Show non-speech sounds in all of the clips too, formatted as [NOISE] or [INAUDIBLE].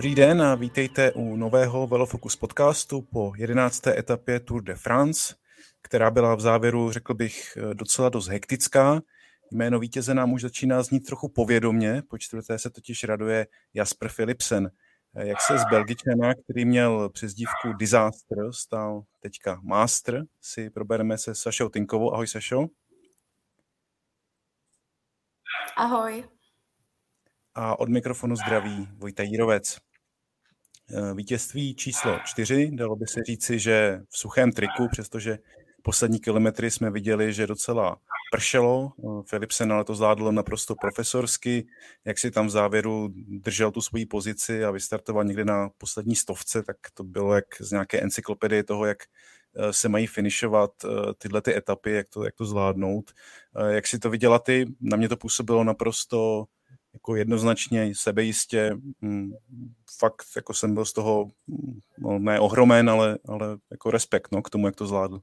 Dobrý den a vítejte u nového Velofocus podcastu po 11. etapě Tour de France, která byla v závěru, řekl bych, docela dost hektická. Jméno vítěze nám už začíná znít trochu povědomně, po čtvrté se totiž raduje Jasper Philipsen. Jak se z Belgičana, který měl přezdívku Disaster, stal teďka Master, si probereme se Sašou Tinkovou. Ahoj Sašo. Ahoj. A od mikrofonu zdraví Vojta Jírovec. Vítězství číslo čtyři, dalo by se říci, že v suchém triku, přestože poslední kilometry jsme viděli, že docela pršelo. Philipsen ale to zvládl naprosto profesorsky, jak si tam v závěru držel tu svoji pozici a vystartoval někde na poslední stovce, tak to bylo jak z nějaké encyklopedie toho, jak se mají finišovat tyhle ty etapy, jak to, jak to zvládnout. Jak si to viděla ty? Na mě to působilo naprosto jako jednoznačně, sebejistě, fakt jako jsem byl z toho no, ne ohromen, ale, ale jako respekt no, k tomu, jak to zvládl.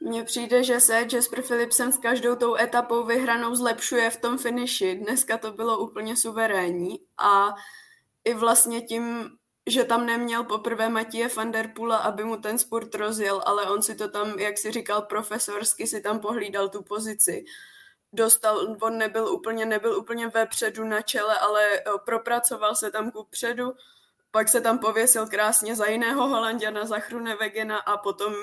Mně přijde, že se Jasper Philipsen s každou tou etapou vyhranou zlepšuje v tom finiši. Dneska to bylo úplně suverénní a i vlastně tím, že tam neměl poprvé Matěje van der Pula, aby mu ten sport rozjel, ale on si to tam, jak si říkal, profesorsky si tam pohlídal tu pozici. Dostal, on nebyl úplně, nebyl úplně vepředu na čele, ale propracoval se tam ku předu, pak se tam pověsil krásně za jiného Holanděna, za Chrunevegena a potom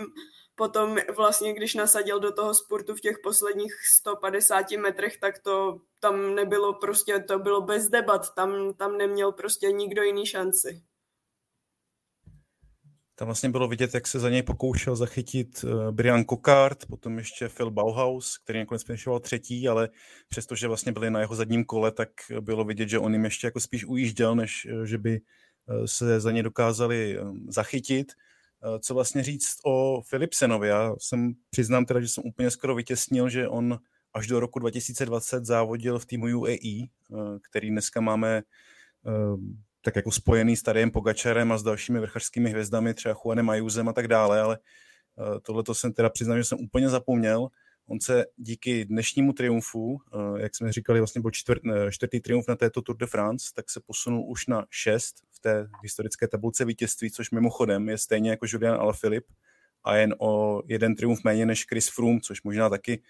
potom vlastně, když nasadil do toho sportu v těch posledních 150 metrech, tak to tam nebylo prostě, to bylo bez debat, tam, tam neměl prostě nikdo jiný šanci. Tam vlastně bylo vidět, jak se za něj pokoušel zachytit uh, Brian Cockart, potom ještě Phil Bauhaus, který nakonec finišoval třetí, ale přestože vlastně byli na jeho zadním kole, tak bylo vidět, že on jim ještě jako spíš ujížděl, než že by se za ně dokázali zachytit. Co vlastně říct o Philipsenovi? Já jsem přiznám teda, že jsem úplně skoro vytěsnil, že on až do roku 2020 závodil v týmu UAE, který dneska máme tak jako spojený s Tadem Pogačarem a s dalšími vrchařskými hvězdami, třeba Juanem Ayusem a tak dále, ale tohle to jsem teda přiznám, že jsem úplně zapomněl. On se díky dnešnímu triumfu, jak jsme říkali, vlastně byl čtvrt, čtvrtý triumf na této Tour de France, tak se posunul už na šest v té historické tabulce vítězství, což mimochodem je stejně jako Julian Alaphilippe a jen o jeden triumf méně než Chris Froome, což možná taky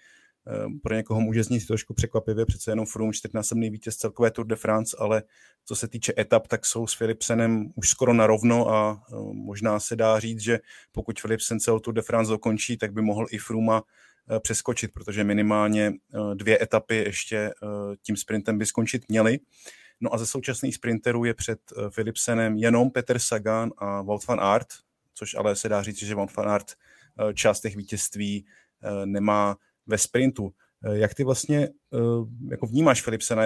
pro někoho může znít trošku překvapivě, přece jenom Froome čtyřnásobný vítěz celkové Tour de France, ale co se týče etap, tak jsou s Philipsenem už skoro na rovno a možná se dá říct, že pokud Philipsen celou Tour de France dokončí, tak by mohl i Froome přeskočit, protože minimálně dvě etapy ještě tím sprintem by skončit měly. No a ze současných sprinterů je před Philipsenem jenom Peter Sagan a Wout van Aert, což ale se dá říct, že Wout van Aert část těch vítězství nemá ve sprintu. Jak ty vlastně jako vnímáš Philipsena,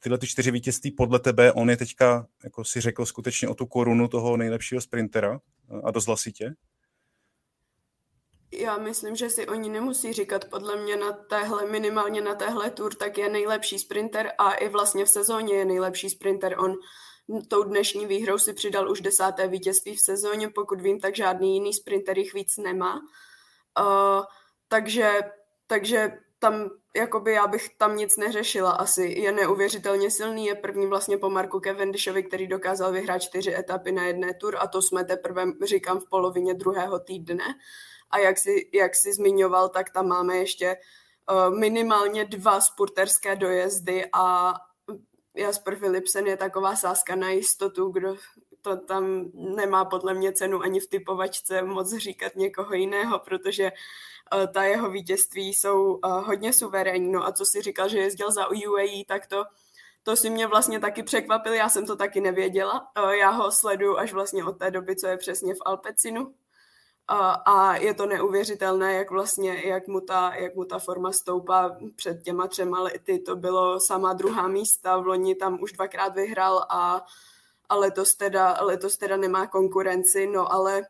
tyhle ty čtyři vítězství podle tebe, on je teďka, jako si řekl, skutečně o tu korunu toho nejlepšího sprintera a dost hlasitě? Já myslím, že si oni nemusí říkat, podle mě na téhle, minimálně na téhle tour, tak je nejlepší sprinter a i vlastně v sezóně je nejlepší sprinter. On tou dnešní výhrou si přidal už desáté vítězství v sezóně, pokud vím, tak žádný jiný sprinter jich víc nemá. Uh, takže, takže tam, jakoby já bych tam nic neřešila asi. Je neuvěřitelně silný, je první vlastně po Marku Cavendishovi, který dokázal vyhrát čtyři etapy na jedné tur a to jsme teprve, říkám, v polovině druhého týdne. A jak si, jak si zmiňoval, tak tam máme ještě uh, minimálně dva spurterské dojezdy a Jasper Philipsen je taková sázka na jistotu, kdo to tam nemá podle mě cenu ani v typovačce moc říkat někoho jiného, protože uh, ta jeho vítězství jsou uh, hodně suverénní. No a co si říkal, že jezdil za UAE, tak to to si mě vlastně taky překvapil, já jsem to taky nevěděla. Já ho sleduju až vlastně od té doby, co je přesně v Alpecinu, a, a je to neuvěřitelné, jak vlastně, jak mu, ta, jak mu ta forma stoupá před těma třema lety. To bylo sama druhá místa, v loni tam už dvakrát vyhrál a, a letos, teda, letos teda nemá konkurenci, no ale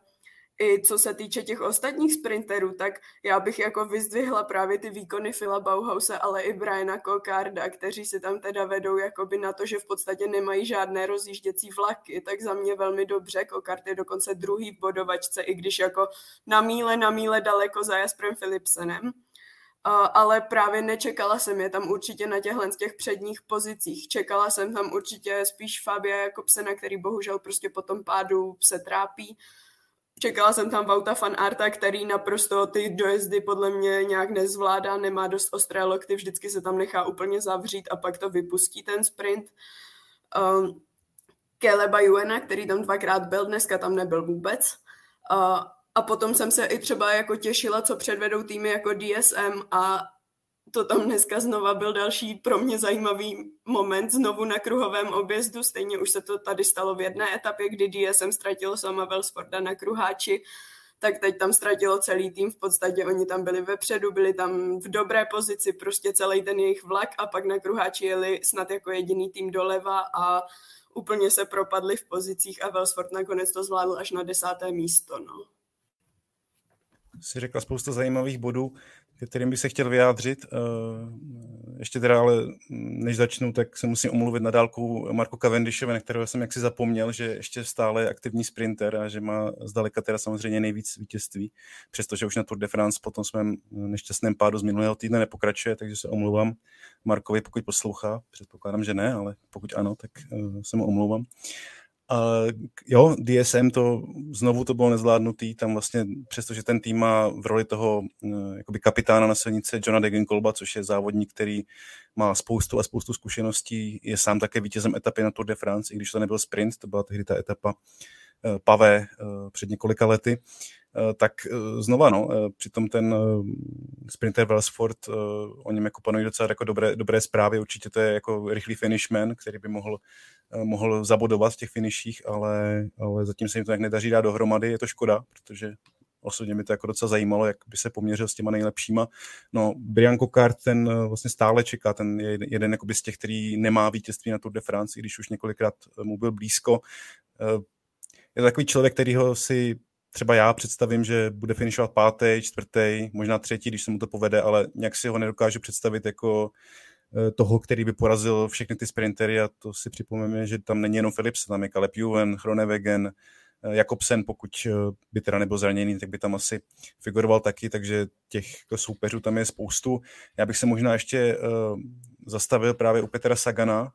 i co se týče těch ostatních sprinterů, tak já bych jako vyzdvihla právě ty výkony Fila Bauhause, ale i Briana Kokarda, kteří si tam teda vedou jakoby na to, že v podstatě nemají žádné rozjížděcí vlaky, tak za mě velmi dobře. Kokard je dokonce druhý v bodovačce, i když jako na míle, na míle daleko za Jasprem Philipsenem. ale právě nečekala jsem je tam určitě na těchhle z těch předních pozicích. Čekala jsem tam určitě spíš Fabia Jakobsena, který bohužel prostě po tom pádu se trápí Čekala jsem tam Vauta fan Arta, který naprosto ty dojezdy podle mě nějak nezvládá, nemá dost ostré lokty, vždycky se tam nechá úplně zavřít a pak to vypustí ten sprint. Um, Keleba Juena, který tam dvakrát byl, dneska tam nebyl vůbec. Uh, a potom jsem se i třeba jako těšila, co předvedou týmy jako DSM a to tam dneska znova byl další pro mě zajímavý moment znovu na kruhovém objezdu. Stejně už se to tady stalo v jedné etapě, kdy DSM ztratilo sama Velsforda na kruháči, tak teď tam ztratilo celý tým, v podstatě oni tam byli vepředu, byli tam v dobré pozici, prostě celý ten jejich vlak a pak na kruháči jeli snad jako jediný tým doleva a úplně se propadli v pozicích a Velsford nakonec to zvládl až na desáté místo. No. Jsi řekla spoustu zajímavých bodů kterým bych se chtěl vyjádřit. Eh, ještě teda, ale než začnu, tak se musím omluvit na dálku Marku Cavendishovi, na kterého jsem jaksi zapomněl, že ještě stále je aktivní sprinter a že má zdaleka teda samozřejmě nejvíc vítězství, přestože už na Tour de France potom svém nešťastném pádu z minulého týdne nepokračuje, takže se omlouvám Markovi, pokud poslouchá. Předpokládám, že ne, ale pokud ano, tak eh, se mu omlouvám. Uh, jo, DSM to znovu to bylo nezvládnutý, tam vlastně přestože ten tým má v roli toho uh, jakoby kapitána na silnice Johna Degenkolba, což je závodník, který má spoustu a spoustu zkušeností, je sám také vítězem etapy na Tour de France, i když to nebyl sprint, to byla tehdy ta etapa uh, Pavé uh, před několika lety, tak znova, no, přitom ten sprinter Wellsford, o něm jako panují docela jako dobré, dobré zprávy, určitě to je jako rychlý finishman, který by mohl Eh, mohl zabodovat v těch finiších, ale, ale zatím se jim to jak nedaří dát dohromady, je to škoda, protože osobně mi to jako docela zajímalo, jak by se poměřil s těma nejlepšíma. No, Brian Kokart, ten eh, vlastně stále čeká, ten je jeden jakoby z těch, který nemá vítězství na Tour de France, i když už několikrát eh, mu byl blízko. Je to takový člověk, kterýho si třeba já představím, že bude finišovat pátý, čtvrtý, možná třetí, když se mu to povede, ale nějak si ho nedokážu představit jako Eh, toho, který by porazil všechny ty sprintery a to si připomeneme, že tam není jenom Philips, tam je Caleb Juven, Chronewegen, eh, Jakobsen, pokud eh, by teda nebyl zraněný, tak by tam asi figuroval taky, takže těch soupeřů tam je spoustu. Já bych se možná ještě zastavil právě u Petra Sagana,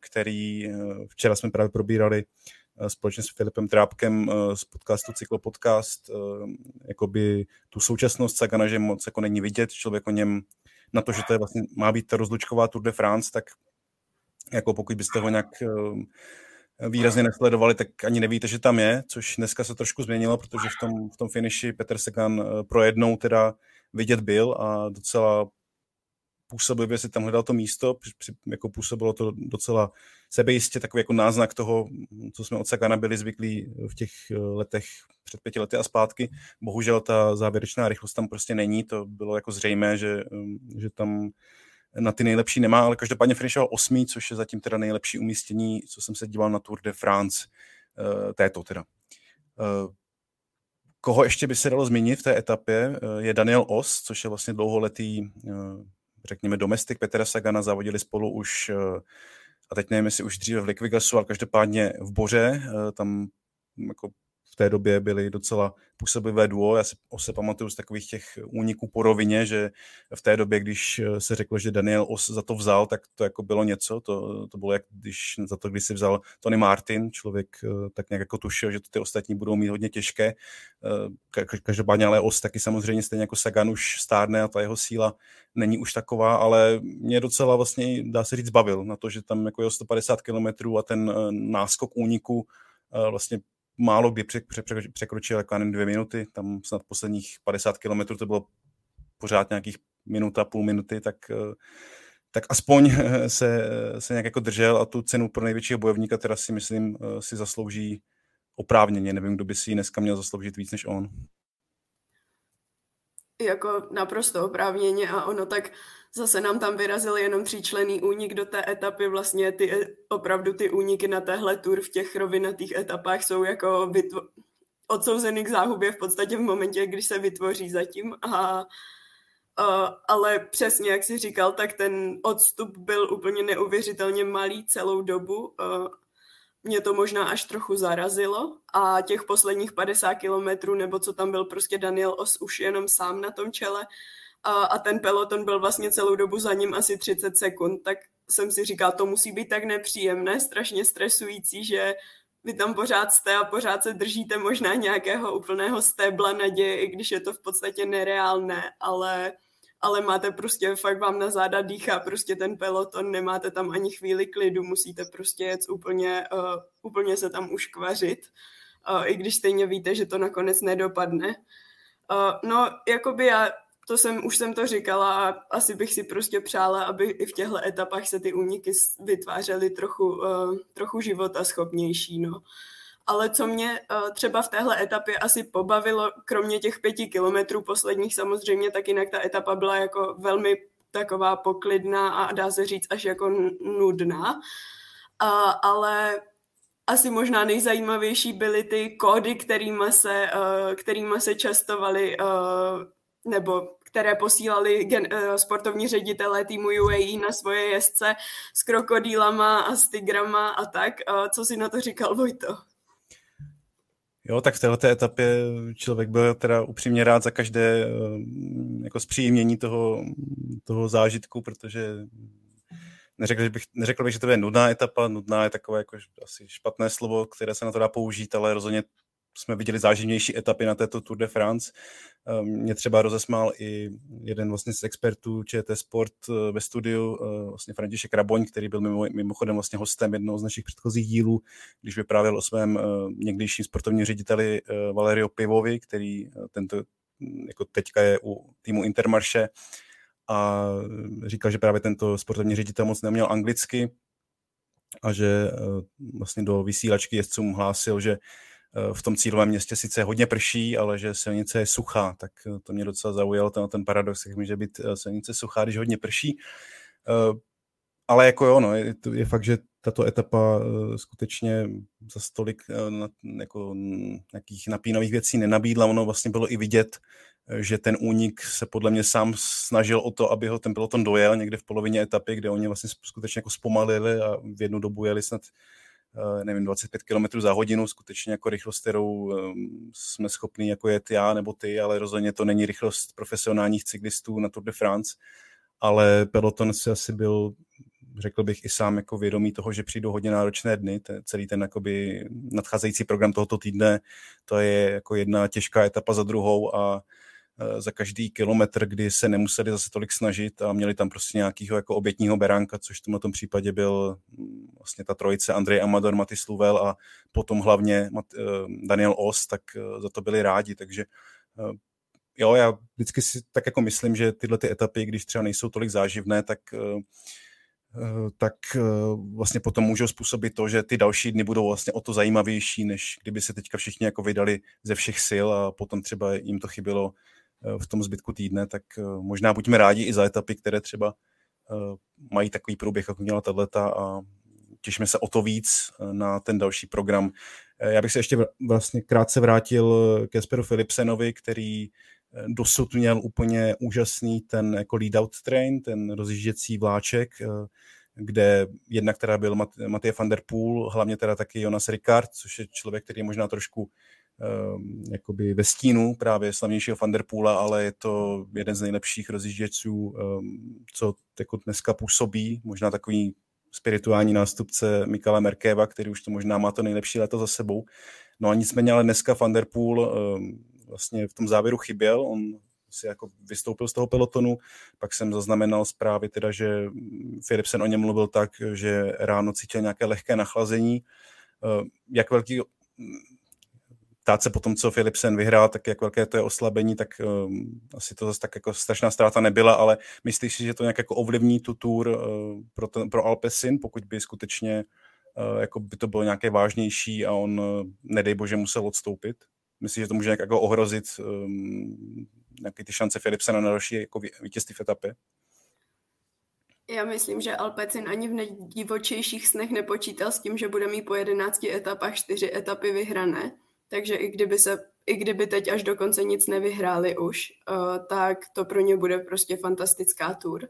který včera jsme právě probírali společně s Filipem Trápkem z podcastu Cyklopodcast, jakoby tu současnost Sagana, že moc jako není vidět, člověk o něm na to, že to je vlastně, má být ta rozlučková Tour de France, tak jako pokud byste ho nějak eh, výrazně nesledovali, tak ani nevíte, že tam je, což dneska se trošku změnilo, protože v tom, v tom finiši Petr Sagan eh, pro jednou teda vidět byl a docela působivě si tam hledal to místo, při, jako působilo to docela sebejistě, takový jako náznak toho, co jsme od Sagana byli zvyklí v těch eh, letech před pěti lety a zpátky. Bohužel ta závěrečná rychlost tam prostě není, to bylo jako zřejmé, že, eh, že tam na ty nejlepší nemá, ale každopádně finišoval osmý, což je zatím teda nejlepší umístění, co jsem se díval na Tour de France, eh, této teda. Koho ještě by se dalo zmínit v té etapě, je Daniel Os, což je vlastně dlouholetý řekněme, domestik Petra Sagana závodili spolu už, eh, a teď nevím, jestli už dříve v Liquigasu, ale každopádně v Boře, eh, tam jako v té době byly docela působivé duo. Já si se pamatuju z takových těch úniků po rovině, že v té době, když se řeklo, že Daniel Os za to vzal, tak to jako bylo něco. To, to bylo jak když za to, když si vzal Tony Martin, člověk eh, tak nějak jako tušil, že to ty ostatní budou mít hodně těžké. Eh, každopádně ale Os taky samozřejmě stejně jako Sagan už stárne a ta jeho síla není už taková, ale mě docela vlastně, dá se říct, bavil na to, že tam jako je 150 km a ten eh, náskok úniku vlastně málo kdy překročil jako nevím, dvě minuty, tam snad posledních 50 kilometrů to bylo pořád nějakých minuta, půl minuty, tak, eh, tak aspoň se, se nějak jako držel a tu cenu pro největšího bojovníka teda si myslím eh, si zaslouží oprávněně. Nevím, kdo by si ji dneska měl zasloužit víc než on jako naprosto oprávněně a ono tak zase nám tam vyrazil jenom tříčlený únik do té etapy, vlastně ty, opravdu ty úniky na téhle tur v těch rovinatých etapách jsou jako vytvo- odsouzený k záhubě v podstatě v momentě, když se vytvoří zatím. A Uh, ale přesně, jak jsi říkal, tak ten odstup byl úplně neuvěřitelně malý celou dobu. Uh, mě to možná až trochu zarazilo. A těch posledních 50 kilometrů, nebo co tam byl prostě Daniel Os už jenom sám na tom čele a, a ten peloton byl vlastně celou dobu za ním asi 30 sekund, tak jsem si říkal, to musí být tak nepříjemné, strašně stresující, že vy tam pořád jste a pořád se držíte možná nějakého úplného stébla naděje, i když je to v podstatě nereálné, ale, ale máte prostě, fakt vám na záda dýchá prostě ten peloton, nemáte tam ani chvíli klidu, musíte prostě jet úplně, uh, úplně se tam uškvařit, uh, i když stejně víte, že to nakonec nedopadne. Uh, no, jakoby já to jsem, už jsem to říkala a asi bych si prostě přála, aby i v těchto etapách se ty úniky vytvářely trochu, uh, trochu života schopnější, no. Ale co mě uh, třeba v téhle etapě asi pobavilo, kromě těch pěti kilometrů posledních samozřejmě, tak jinak ta etapa byla jako velmi taková poklidná a dá se říct až jako nudná. Uh, ale asi možná nejzajímavější byly ty kódy, kterýma se, uh, kterýma se častovali uh, nebo které posílali gen, uh, sportovní ředitelé týmu UAE na svoje jezdce s krokodýlama a s tigrama a tak. Uh, co si na to říkal Vojto? Jo, tak v této etapě člověk byl teda upřímně rád za každé jako zpříjemnění toho, toho zážitku, protože neřekl bych, neřekl bych, že to je nudná etapa, nudná je takové jako asi špatné slovo, které se na to dá použít, ale rozhodně jsme viděli záživnější etapy na této Tour de France. Ehm, mě třeba rozesmál i jeden vlastně z expertů ČT Sport eh, ve studiu, eh, vlastně František Raboň, který byl mimo, mimochodem vlastně hostem jednoho z našich předchozích dílů, když vyprávěl o svém eh, někdejším sportovním řediteli Valerio Pivovi, který tento hm, jako teďka je u týmu Intermarše a říkal, že právě tento sportovní ředitel moc neměl anglicky a že vlastně do vysílačky jezdcům hlásil, že v tom cílovém městě sice hodně prší, ale že silnice je suchá, tak eh, to mě docela zaujalo, ten, ten paradox, jak může být eh, silnice suchá, když hodně prší. Ale jako jo, no, je, je fakt, že tato etapa skutečně za stolik jako nějakých napínavých věcí nenabídla. Ono vlastně bylo i vidět, že ten únik se podle mě sám snažil o to, aby ho ten peloton dojel někde v polovině etapy, kde oni vlastně skutečně jako zpomalili a v jednu dobu jeli snad Eh, nevím, 25 km za hodinu, skutečně jako rychlost, kterou ehm, jsme schopni jako jet já nebo ty, ale rozhodně to není rychlost profesionálních cyklistů na Tour de France, ale peloton si asi byl řekl bych i sám jako vědomý toho, že přijdou hodně náročné dny, ten, celý ten jakoby nadcházející program tohoto týdne, to je jako jedna těžká etapa za druhou a Eh, za každý kilometr, kdy se nemuseli zase tolik snažit a měli tam prostě nějakého jako obětního beránka, což v tomto případě byl mm, vlastně ta trojice Andrej Amador, Matis Luvel a potom hlavně eh, Daniel Os, tak eh, za to byli rádi, takže jo, já vždycky si tak jako myslím, že tyhle ty etapy, když třeba nejsou tolik záživné, tak tak vlastně potom můžou způsobit to, že ty další dny budou vlastně o to zajímavější, než kdyby se teďka všichni jako vydali ze všech sil a potom třeba jim to chybělo Eh, v tom zbytku týdne, tak eh, možná buďme rádi i za etapy, které třeba eh, mají takový průběh, jako měla tato a těšíme se o to víc na ten další program. Já bych se ještě vlastně krátce vrátil k Jesperu Philipsenovi, který dosud měl úplně úžasný ten jako lead-out train, ten rozjížděcí vláček, kde jedna, která byl Mat- Matěj van der Poel, hlavně teda taky Jonas Ricard, což je člověk, který je možná trošku jakoby ve stínu právě slavnějšího Vanderpoola, ale je to jeden z nejlepších rozjížděců, um, co jako dneska působí, možná takový spirituální nástupce Mikala Merkéva, který už to možná má to nejlepší léto za sebou. No a nicméně ale dneska Vanderpool um, vlastně v tom závěru chyběl, on si jako vystoupil z toho pelotonu, pak jsem zaznamenal zprávy teda, že Philipsen o něm mluvil tak, že ráno cítil nějaké lehké nachlazení. Jak velký ptát se po tom, co Philipsen vyhrál, tak jak velké to je oslabení, tak um, asi to zase tak jako strašná ztráta nebyla, ale myslíš si, že to nějak jako ovlivní tu tour uh, pro, ten, pro Alpesin, pokud by skutečně uh, jako by to bylo nějaké vážnější a on, uh, nedej bože, musel odstoupit? Myslíš, že to může nějak jako ohrozit um, nějaké ty šance Philipsena na další jako vítězství v etapě? Já myslím, že Alpecin ani v nejdivočejších snech nepočítal s tím, že bude mít po 11 etapách čtyři etapy vyhrané takže i kdyby se i kdyby teď až do konce nic nevyhráli už, uh, tak to pro ně bude prostě fantastická tour.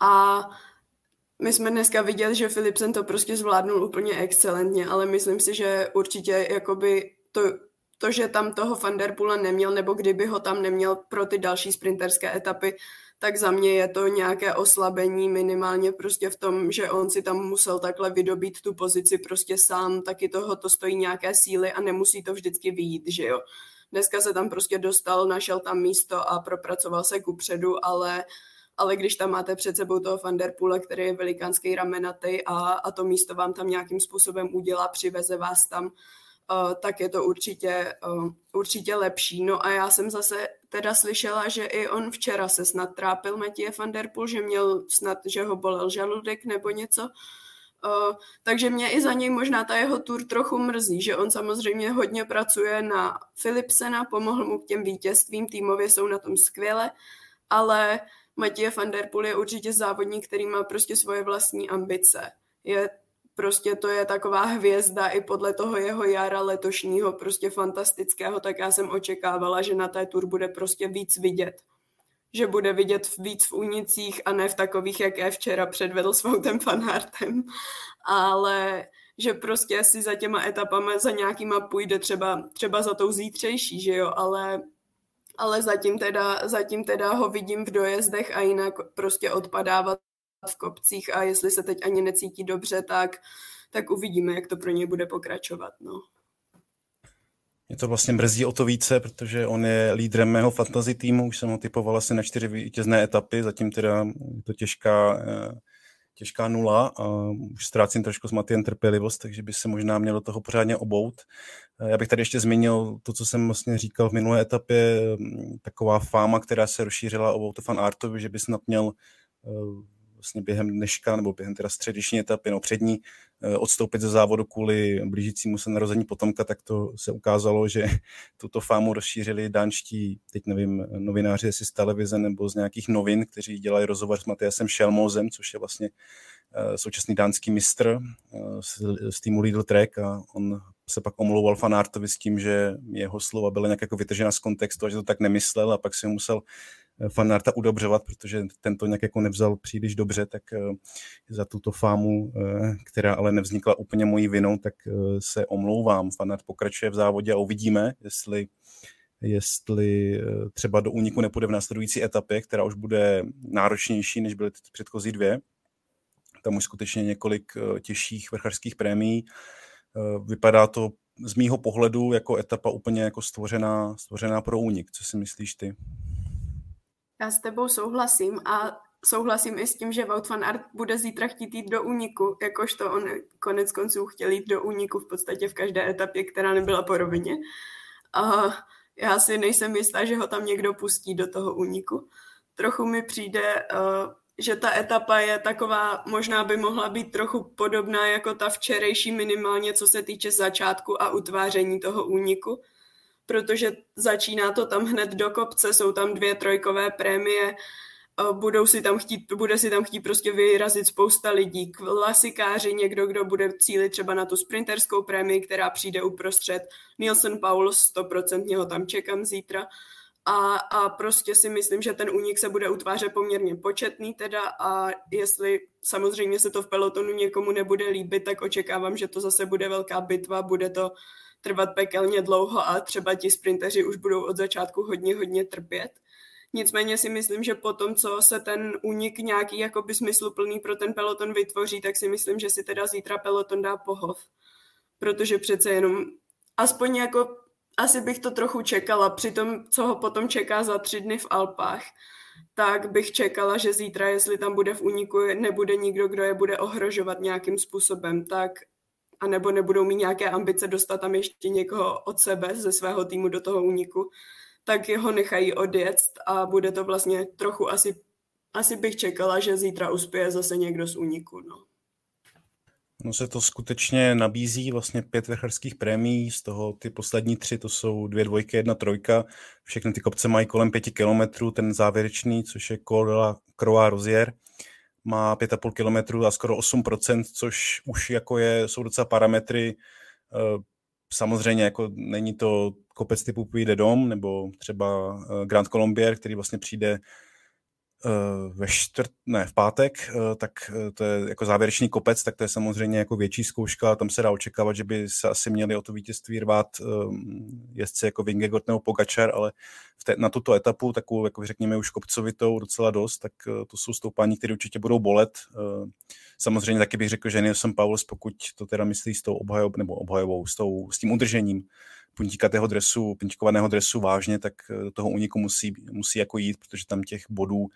A my jsme dneska viděli, že Philipsen to prostě zvládnul úplně excelentně, ale myslím si, že určitě jakoby to, to, že tam toho Van Der Poola neměl, nebo kdyby ho tam neměl pro ty další sprinterské etapy, tak za mě je to nějaké oslabení minimálně prostě v tom, že on si tam musel takhle vydobít tu pozici prostě sám, taky toho to stojí nějaké síly a nemusí to vždycky vyjít, že jo. Dneska se tam prostě dostal, našel tam místo a propracoval se ku předu, ale ale když tam máte před sebou toho Vanderpoola, který je velikánský ramenatý a, a to místo vám tam nějakým způsobem udělá, přiveze vás tam, uh, tak je to určitě, uh, určitě lepší. No a já jsem zase teda slyšela, že i on včera se snad trápil Matěje Vanderpool, že měl snad, že ho bolel žaludek nebo něco, Uh, takže mě i za něj možná ta jeho tour trochu mrzí, že on samozřejmě hodně pracuje na Philipsena, pomohl mu k těm vítězstvím, týmově jsou na tom skvěle, ale Matěje van der Poel je určitě závodník, který má prostě svoje vlastní ambice. Je prostě to je taková hvězda i podle toho jeho jara letošního prostě fantastického, tak já jsem očekávala, že na té tur bude prostě víc vidět. Že bude vidět víc v únicích a ne v takových, jaké včera předvedl s Voutem Fanhartem. Ale že prostě si za těma etapama, za nějakýma půjde třeba, třeba za tou zítřejší, že jo, ale ale zatím teda, zatím teda ho vidím v dojezdech a jinak prostě odpadávat v kopcích a jestli se teď ani necítí dobře, tak, tak uvidíme, jak to pro něj bude pokračovat. No. Mě to vlastně mrzí o to více, protože on je lídrem mého fantasy týmu, už jsem ho typoval asi na čtyři vítězné etapy, zatím teda je to těžká, eh, těžká nula a už ztrácím trošku s Matiem trpělivost, takže by se možná mělo do toho pořádně obout. Já bych tady ještě zmínil to, co jsem vlastně říkal v minulé etapě, taková fáma, která se rozšířila o Wout van Artovi, že by snad měl eh, vlastně během dneška nebo během teda středeční etapy, no přední, eh, odstoupit ze závodu kvůli blížícímu se narození potomka, tak to se ukázalo, že [LAUGHS] tuto fámu rozšířili dánští, teď nevím, novináři jestli z televize nebo z nějakých novin, kteří dělají rozhovor s Matiasem Šelmozem, což je vlastně eh, současný dánský mistr z týmu Lidl Trek a on se pak omlouval fanártovi s tím, že jeho slova byla nějak jako vytržena z kontextu a že to tak nemyslel a pak si musel eh, fanárta udobřovat, protože ten to nějak jako nevzal příliš dobře, tak eh, za tuto fámu, eh, která ale nevznikla úplně mojí vinou, tak se omlouvám. Fanart pokračuje v závodě a uvidíme, jestli jestli třeba do úniku nepůjde v následující etapě, která už bude náročnější, než byly předchozí dvě. Tam už skutečně několik těžších vrchařských prémií Eh, vypadá to z mýho pohledu jako etapa úplně jako stvořená, stvořená pro únik. Co si myslíš ty? Já s tebou souhlasím a souhlasím i s tím, že Wout van Aert bude zítra chtít jít do úniku, jakožto on konec konců chtěl jít do úniku v podstatě v každé etapě, která nebyla po rovině. A já si nejsem jistá, že ho tam někdo pustí do toho úniku. Trochu mi přijde uh, že ta etapa je taková, možná by mohla být trochu podobná jako ta včerejší minimálně, co se týče začátku a utváření toho úniku, protože začíná to tam hned do kopce, jsou tam dvě trojkové prémie, budou si tam chtít, bude si tam chtít prostě vyrazit spousta lidí, klasikáři, někdo, kdo bude cílit třeba na tu sprinterskou prémii, která přijde uprostřed, Nielsen Paul, 100% ho tam čekám zítra, a, a prostě si myslím, že ten únik se bude utvářet poměrně početný teda a jestli samozřejmě se to v pelotonu někomu nebude líbit, tak očekávám, že to zase bude velká bitva, bude to trvat pekelně dlouho a třeba ti sprinteři už budou od začátku hodně, hodně trpět. Nicméně si myslím, že po tom, co se ten únik nějaký jakoby smysluplný pro ten peloton vytvoří, tak si myslím, že si teda zítra peloton dá pohov. Protože přece jenom aspoň jako asi bych to trochu čekala. Při tom, co ho potom čeká za tři dny v Alpách, tak bych čekala, že zítra, jestli tam bude v úniku, nebude nikdo, kdo je bude ohrožovat nějakým způsobem, tak a nebo nebudou mít nějaké ambice dostat tam ještě někoho od sebe, ze svého týmu do toho úniku, tak ho nechají odjet a bude to vlastně trochu asi, asi bych čekala, že zítra uspěje zase někdo z úniku. No. No se to skutečně nabízí vlastně pět vrcharských prémií, z toho ty poslední tři, to jsou dvě dvojky, jedna trojka. Všechny ty kopce mají kolem pěti kilometrů, ten závěrečný, což je Col Croix Rozier, má 5,5 kilometrů a skoro 8%, což už jako je, jsou docela parametry, eh, samozřejmě jako není to kopec typu Puy dom nebo třeba Grand Colombier, který vlastně přijde Eh, ve čtvrt, ne, v pátek, eh, tak eh, to je jako závěrečný kopec, tak to je samozřejmě jako větší zkouška, tam se dá očekávat, že by se asi měli o to vítězství rvát jezdci jako Vingegaard nebo Pogačar, ale v té, na tuto etapu, takovou, jako řekněme, už kopcovitou docela dost, tak to jsou stoupání, které určitě budou bolet. Samozřejmě taky bych řekl, že Nilsson Pauls, pokud to teda myslí s tou obhajobou, nebo obhajovou, s, tou, s tím udržením, puntíkatého dresu, puntíkovaného dresu vážně, tak do eh, toho úniku musí, musí jako jít, protože tam těch bodů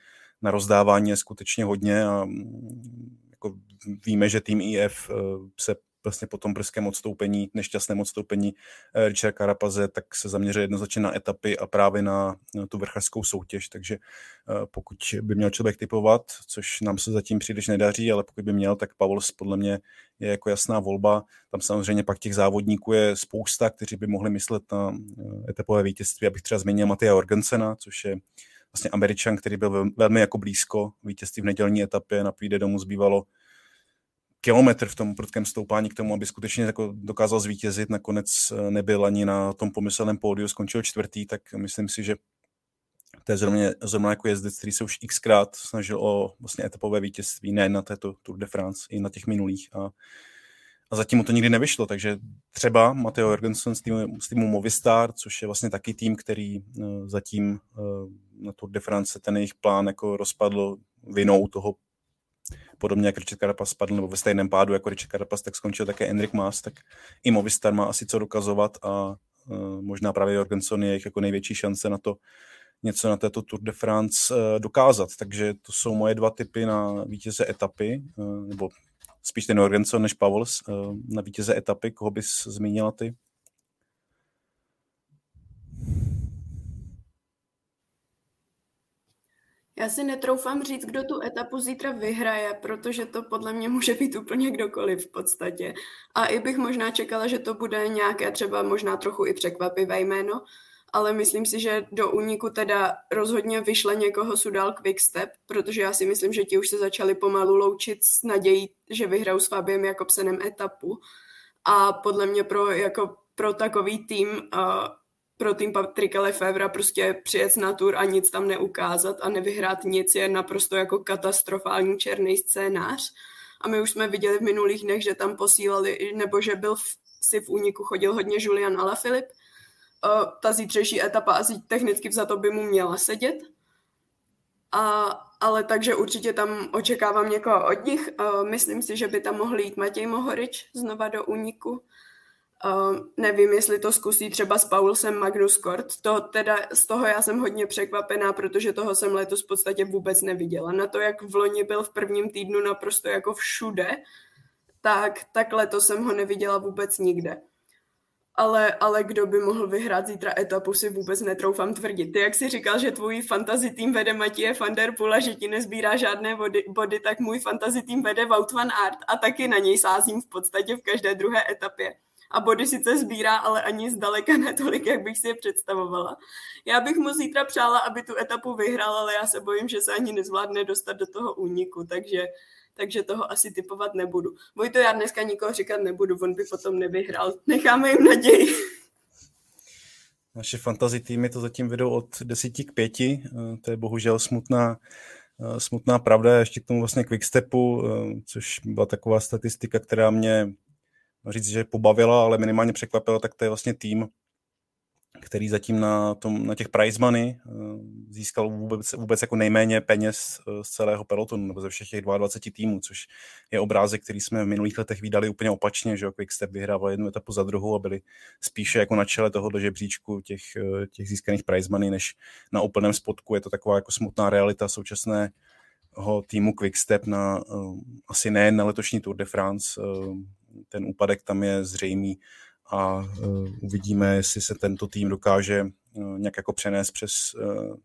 na rozdávání je skutečně hodně a mm, jako víme, že tým IF eh, se vlastně po tom brzkém odstoupení, nešťastném odstoupení eh, Richard Karapaze, tak se zaměřuje jednoznačně na etapy a právě na, na tu vrchařskou soutěž, takže pokud by měl člověk typovat, což nám se zatím příliš nedaří, ale pokud by měl, tak Pavlos podle mě je jako jasná volba. Tam samozřejmě pak těch závodníků je spousta, kteří by mohli myslet na eh, etapové vítězství. Abych třeba zmínil Matia Orgensena, což je vlastně Američan, který byl velmi jako blízko vítězství v nedělní etapě. Na půjde domů zbývalo kilometr v tom prudkém stoupání k tomu, aby skutečně jako dokázal zvítězit. Nakonec eh, nebyl ani na tom pomyslném pódiu, skončil čtvrtý, tak myslím si, že to je zrovna, zrovna jako jezdec, který se už xkrát snažil o vlastně etapové vítězství, ne na této Tour de France, i na těch minulých. A, a zatím mu to nikdy nevyšlo, takže třeba Matteo Jorgensen z týmu, z týmu Movistar, což je vlastně taky tým, který uh, zatím uh, na Tour de France ten jejich plán jako rozpadl vinou toho podobně jak Richard Carapaz spadl, nebo ve stejném pádu jako Richard Carapaz, tak skončil také Enric Mas, tak i Movistar má asi co dokazovat a uh, možná právě Jorgensen je jejich jako největší šance na to, něco na této Tour de France eh, dokázat. Takže to jsou moje dva typy na vítěze etapy, eh, nebo spíš ten Jorgensen než Pavels eh, na vítěze etapy. Koho bys zmínila ty? Já si netroufám říct, kdo tu etapu zítra vyhraje, protože to podle mě může být úplně kdokoliv v podstatě. A i bych možná čekala, že to bude nějaké třeba možná trochu i překvapivé jméno, ale myslím si, že do úniku teda rozhodně vyšle někoho Sudal Quickstep, protože já si myslím, že ti už se začali pomalu loučit s nadějí, že vyhrajou s Fabiem Jakobsenem etapu. A podle mě pro, jako pro takový tým, uh, pro tým Patrika Lefevra prostě přijet na tur a nic tam neukázat a nevyhrát nic je naprosto jako katastrofální černý scénář. A my už jsme viděli v minulých dnech, že tam posílali, nebo že byl v, si v úniku chodil hodně Julian Alaphilippe, ta zítřejší etapa asi technicky to by mu měla sedět. A, ale takže určitě tam očekávám někoho od nich. Uh, myslím si, že by tam mohl jít Matěj Mohorič znova do úniku. Uh, nevím, jestli to zkusí třeba s Paulsem Magnus Kort. To teda, z toho já jsem hodně překvapená, protože toho jsem letos v podstatě vůbec neviděla. Na to, jak v loni byl v prvním týdnu naprosto jako všude, tak, tak letos jsem ho neviděla vůbec nikde ale, ale kdo by mohl vyhrát zítra etapu, si vůbec netroufám tvrdit. Ty, jak jsi říkal, že tvůj fantasy tým vede Matěje van der Poel a že ti nezbírá žádné body, body, tak můj fantasy tým vede Wout van Aert a taky na něj sázím v podstatě v každé druhé etapě. A body sice sbírá, ale ani zdaleka ne tolik, jak bych si je představovala. Já bych mu zítra přála, aby tu etapu vyhrál, ale já se bojím, že se ani nezvládne dostat do toho úniku, takže takže toho asi typovat nebudu. to já dneska nikoho říkat nebudu, on by potom nevyhrál. Necháme jim naději. Naše fantasy týmy to zatím vedou od 10 k 5, eh, to je bohužel smutná, eh, smutná pravda, ještě k tomu vlastně quickstepu, eh, což byla taková statistika, která mě říct, že pobavila, ale minimálně překvapila, tak to je vlastně tým, který zatím na, tom, na těch prize money eh, získal vůbec, vůbec jako nejméně peněz eh, z celého pelotonu, nebo ze všech těch 22 týmů, což je obrázek, který jsme v minulých letech vydali úplně opačně, že Quickstep vyhrával jednu etapu za druhou a byli spíše jako na čele tohoto žebříčku těch, eh, těch získaných prize money, než na úplném spodku. Je to taková jako smutná realita současné týmu Quickstep na asi ne na letošní Tour de France. Ten úpadek tam je zřejmý a uh, uvidíme, jestli se tento tým dokáže uh, nějak jako přenést přes uh,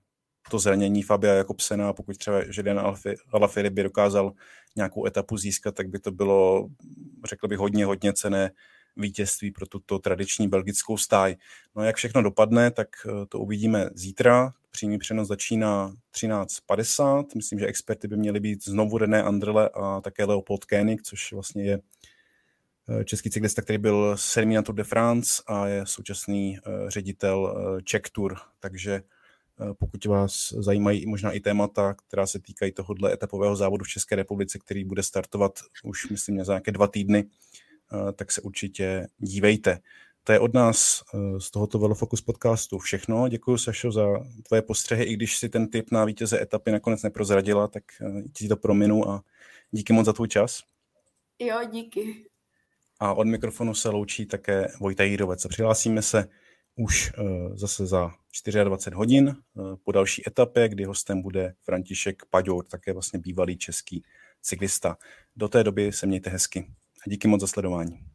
to zranění Fabia jako psena, pokud třeba Žeden Alaphilippe by dokázal nějakou etapu získat, tak by to bylo, řekl bych, hodně, hodně cené vítězství pro tuto tradiční belgickou stáj. No a jak všechno dopadne, tak to uvidíme zítra. Přímý přenos začíná 13.50. Myslím, že experty by měli být znovu René Andrle a také Leopold Koenig, což vlastně je český cyklista, který byl sedmý na Tour de France a je současný ředitel Czech Tour, takže pokud vás zajímají možná i témata, která se týkají tohohle etapového závodu v České republice, který bude startovat už, myslím, za nějaké dva týdny, tak se určitě dívejte. To je od nás z tohoto Velofocus podcastu všechno. Děkuji, Sašo, za tvoje postřehy, i když si ten tip na vítěze etapy nakonec neprozradila, tak ti to prominu a díky moc za tvůj čas. Jo, díky. A od mikrofonu se loučí také Vojta Jírovec. Přihlásíme se už uh, zase za 24 hodin uh, po další etapě, kdy hostem bude František Paďour, také vlastně bývalý český cyklista. Do té doby se mějte hezky a díky moc za sledování.